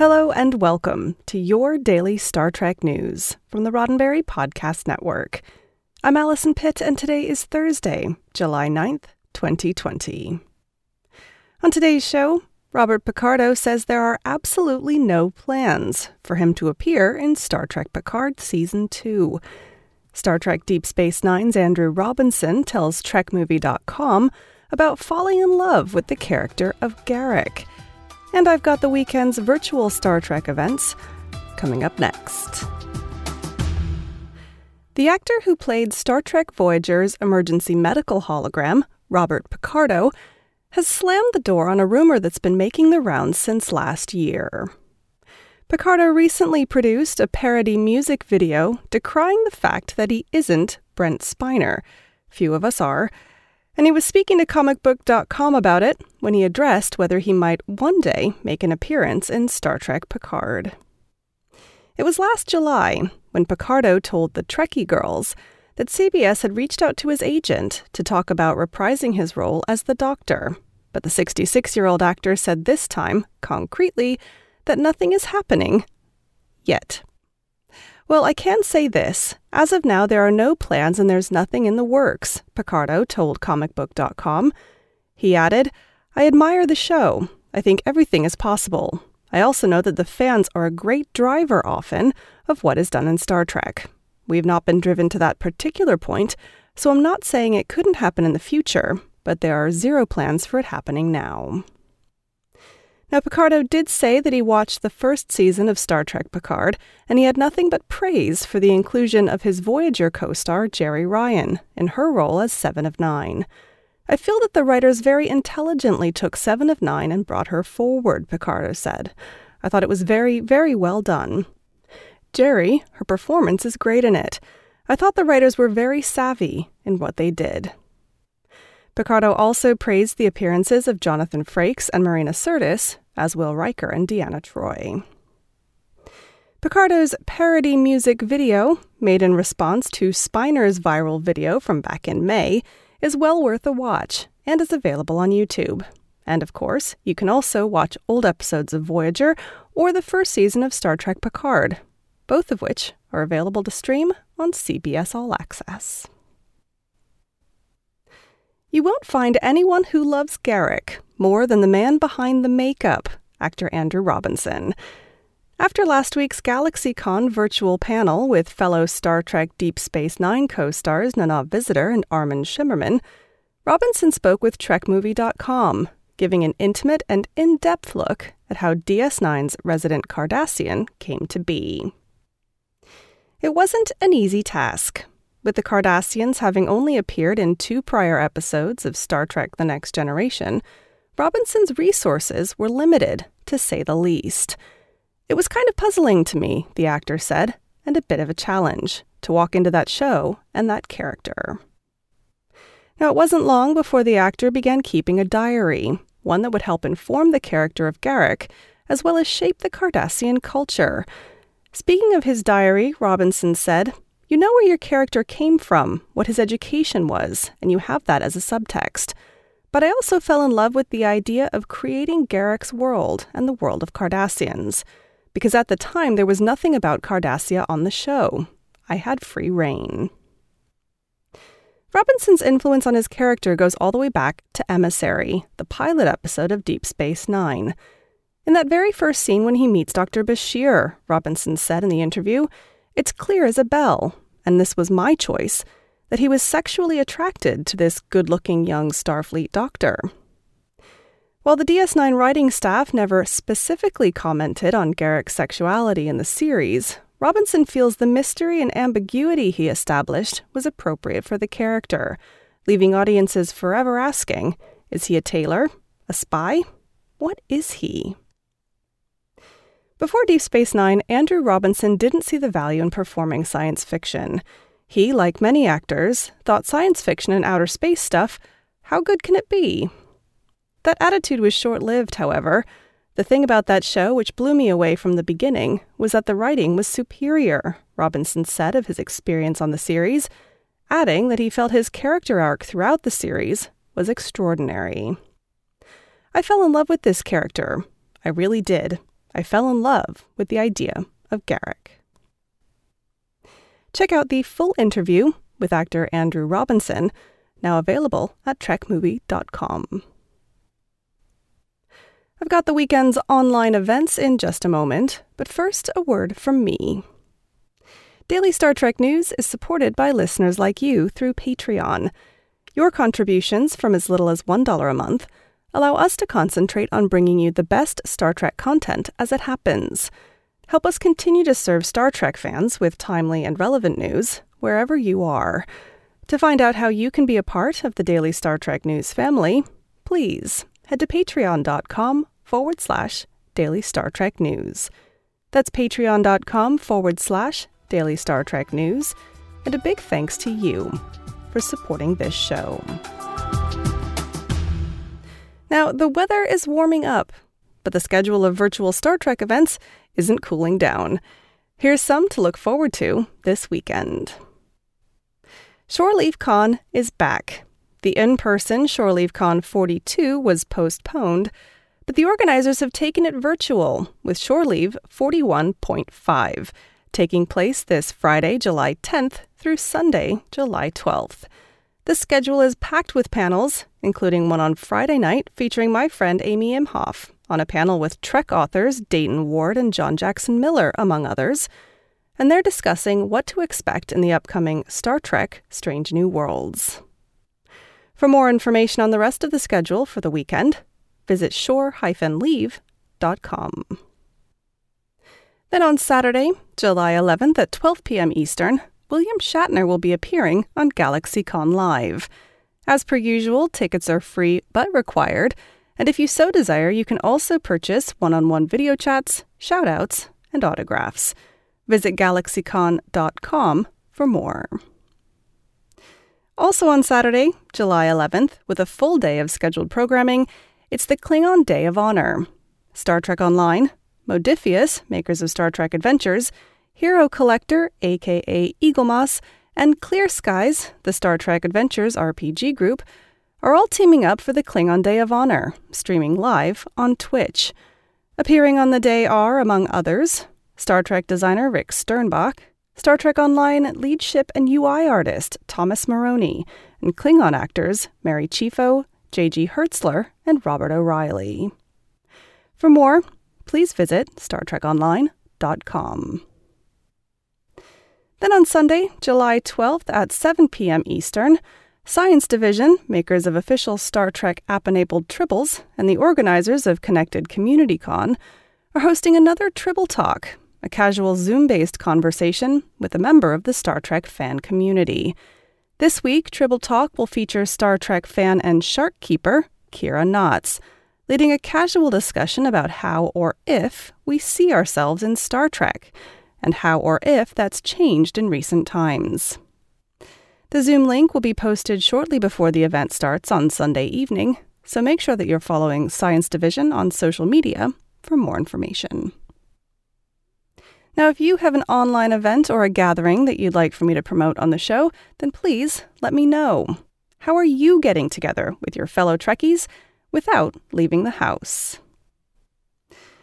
Hello and welcome to your daily Star Trek news from the Roddenberry Podcast Network. I'm Allison Pitt, and today is Thursday, July 9th, 2020. On today's show, Robert Picardo says there are absolutely no plans for him to appear in Star Trek Picard Season 2. Star Trek Deep Space Nine's Andrew Robinson tells TrekMovie.com about falling in love with the character of Garak. And I've got the weekend's virtual Star Trek events coming up next. The actor who played Star Trek Voyager's emergency medical hologram, Robert Picardo, has slammed the door on a rumor that's been making the rounds since last year. Picardo recently produced a parody music video decrying the fact that he isn't Brent Spiner. Few of us are and he was speaking to comicbook.com about it when he addressed whether he might one day make an appearance in Star Trek Picard. It was last July when Picardo told the Trekkie Girls that CBS had reached out to his agent to talk about reprising his role as the Doctor. But the 66 year old actor said this time, concretely, that nothing is happening yet. Well, I can say this. As of now, there are no plans and there's nothing in the works, Picardo told comicbook.com. He added, I admire the show. I think everything is possible. I also know that the fans are a great driver often of what is done in Star Trek. We've not been driven to that particular point, so I'm not saying it couldn't happen in the future, but there are zero plans for it happening now. Now, Picardo did say that he watched the first season of Star Trek Picard, and he had nothing but praise for the inclusion of his Voyager co star, Jeri Ryan, in her role as Seven of Nine. I feel that the writers very intelligently took Seven of Nine and brought her forward, Picardo said. I thought it was very, very well done. Jeri, her performance is great in it. I thought the writers were very savvy in what they did. Picardo also praised the appearances of Jonathan Frakes and Marina Sirtis, as Will Riker and Deanna Troi. Picardo's parody music video, made in response to Spiner's viral video from back in May, is well worth a watch and is available on YouTube. And of course, you can also watch old episodes of Voyager or the first season of Star Trek Picard, both of which are available to stream on CBS All Access. You won't find anyone who loves Garak more than the man behind the makeup, actor Andrew Robinson. After last week's GalaxyCon virtual panel with fellow Star Trek Deep Space Nine co stars Nana Visitor and Armin Shimerman, Robinson spoke with TrekMovie.com, giving an intimate and in depth look at how DS9's resident Cardassian came to be. It wasn't an easy task, with the Cardassians having only appeared in two prior episodes of Star Trek The Next Generation, Robinson's resources were limited, to say the least. It was kind of puzzling to me, the actor said, and a bit of a challenge to walk into that show and that character. Now, it wasn't long before the actor began keeping a diary, one that would help inform the character of Garak, as well as shape the Cardassian culture. Speaking of his diary, Robinson said, you know where your character came from, what his education was, and you have that as a subtext. But I also fell in love with the idea of creating Garak's world and the world of Cardassians, because at the time there was nothing about Cardassia on the show. I had free reign. Robinson's influence on his character goes all the way back to Emissary, the pilot episode of Deep Space Nine. In that very first scene when he meets Dr. Bashir, Robinson said in the interview, it's clear as a bell, and this was my choice, that he was sexually attracted to this good looking young Starfleet doctor. While the DS9 writing staff never specifically commented on Garak's sexuality in the series, Robinson feels the mystery and ambiguity he established was appropriate for the character, leaving audiences forever asking is he a tailor? A spy? What is he? Before Deep Space Nine, Andrew Robinson didn't see the value in performing science fiction. He, like many actors, thought science fiction and outer space stuff, how good can it be? That attitude was short lived, however. The thing about that show which blew me away from the beginning was that the writing was superior, Robinson said of his experience on the series, adding that he felt his character arc throughout the series was extraordinary. I fell in love with this character. I really did. I fell in love with the idea of Garak. Check out the full interview with actor Andrew Robinson, now available at trekmovie.com. I've got the weekend's online events in just a moment, but first, a word from me. Daily Star Trek News is supported by listeners like you through Patreon. Your contributions from as little as $1 a month allow us to concentrate on bringing you the best Star Trek content as it happens. Help us continue to serve Star Trek fans with timely and relevant news wherever you are. To find out how you can be a part of the Daily Star Trek News family, please head to patreon.com forward slash Daily Star Trek News. That's patreon.com forward slash Daily Star Trek News. And a big thanks to you for supporting this show. Now, the weather is warming up, but the schedule of virtual Star Trek events isn't cooling down. Here's some to look forward to this weekend. Shore Leave Con is back. The in person Shore Leave Con 42 was postponed, but the organizers have taken it virtual with Shore Leave 41.5, taking place this Friday, July 10th through Sunday, July 12th. The schedule is packed with panels, including one on Friday night featuring my friend Amy Imhoff on a panel with Trek authors Dayton Ward and John Jackson Miller, among others. And they're discussing what to expect in the upcoming Star Trek Strange New Worlds. For more information on the rest of the schedule for the weekend, visit shore-leave.com. Then on Saturday, July 11th at 12 p.m. Eastern, William Shatner will be appearing on GalaxyCon Live. As per usual, tickets are free but required, and if you so desire, you can also purchase one on one video chats, shoutouts, and autographs. Visit galaxycon.com for more. Also on Saturday, July 11th, with a full day of scheduled programming, it's the Klingon Day of Honor. Star Trek Online, Modiphius, makers of Star Trek Adventures, Hero Collector, aka Eaglemoss, and Clear Skies, the Star Trek Adventures RPG group, are all teaming up for the Klingon Day of Honor, streaming live on Twitch. Appearing on the day are, among others, Star Trek designer Rick Sternbach, Star Trek Online lead ship and UI artist Thomas Marrone, and Klingon actors Mary Chieffo, J.G. Hertzler, and Robert O'Reilly. For more, please visit StarTrekOnline.com. Then on Sunday, July 12th at 7 p.m. Eastern, Science Division, makers of official Star Trek app enabled Tribbles, and the organizers of Connected Community Con, are hosting another Tribble Talk, a casual Zoom based conversation with a member of the Star Trek fan community. This week, Tribble Talk will feature Star Trek fan and shark keeper, Kira Knotts, leading a casual discussion about how or if we see ourselves in Star Trek, and how or if that's changed in recent times. The Zoom link will be posted shortly before the event starts on Sunday evening, so make sure that you're following Science Division on social media for more information. Now, if you have an online event or a gathering that you'd like for me to promote on the show, then please let me know. How are you getting together with your fellow Trekkies without leaving the house?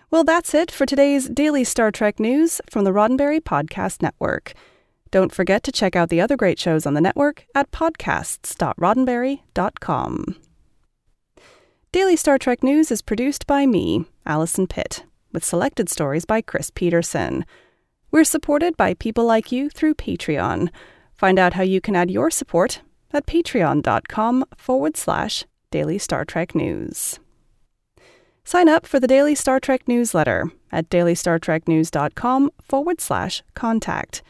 Well, that's it for today's daily Star Trek news from the Roddenberry Podcast Network. Don't forget to check out the other great shows on the network at podcasts.roddenberry.com. Daily Star Trek News is produced by me, Allison Pitt, with selected stories by Chris Peterson. We're supported by people like you through Patreon. Find out how you can add your support at patreon.com forward slash daily Star Trek News. Sign up for the Daily Star Trek newsletter at dailystartreknews.com forward slash contact.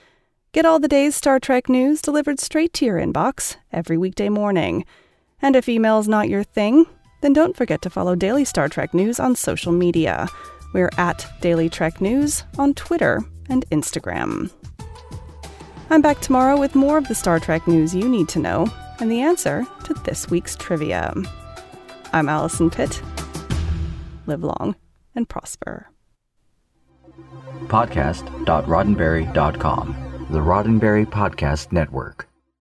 Get all the day's Star Trek news delivered straight to your inbox every weekday morning. And if email's not your thing, then don't forget to follow Daily Star Trek News on social media. We're at Daily Trek News on Twitter and Instagram. I'm back tomorrow with more of the Star Trek news you need to know and the answer to this week's trivia. I'm Allison Pitt. Live long and prosper. Podcast.roddenberry.com, the Roddenberry Podcast Network.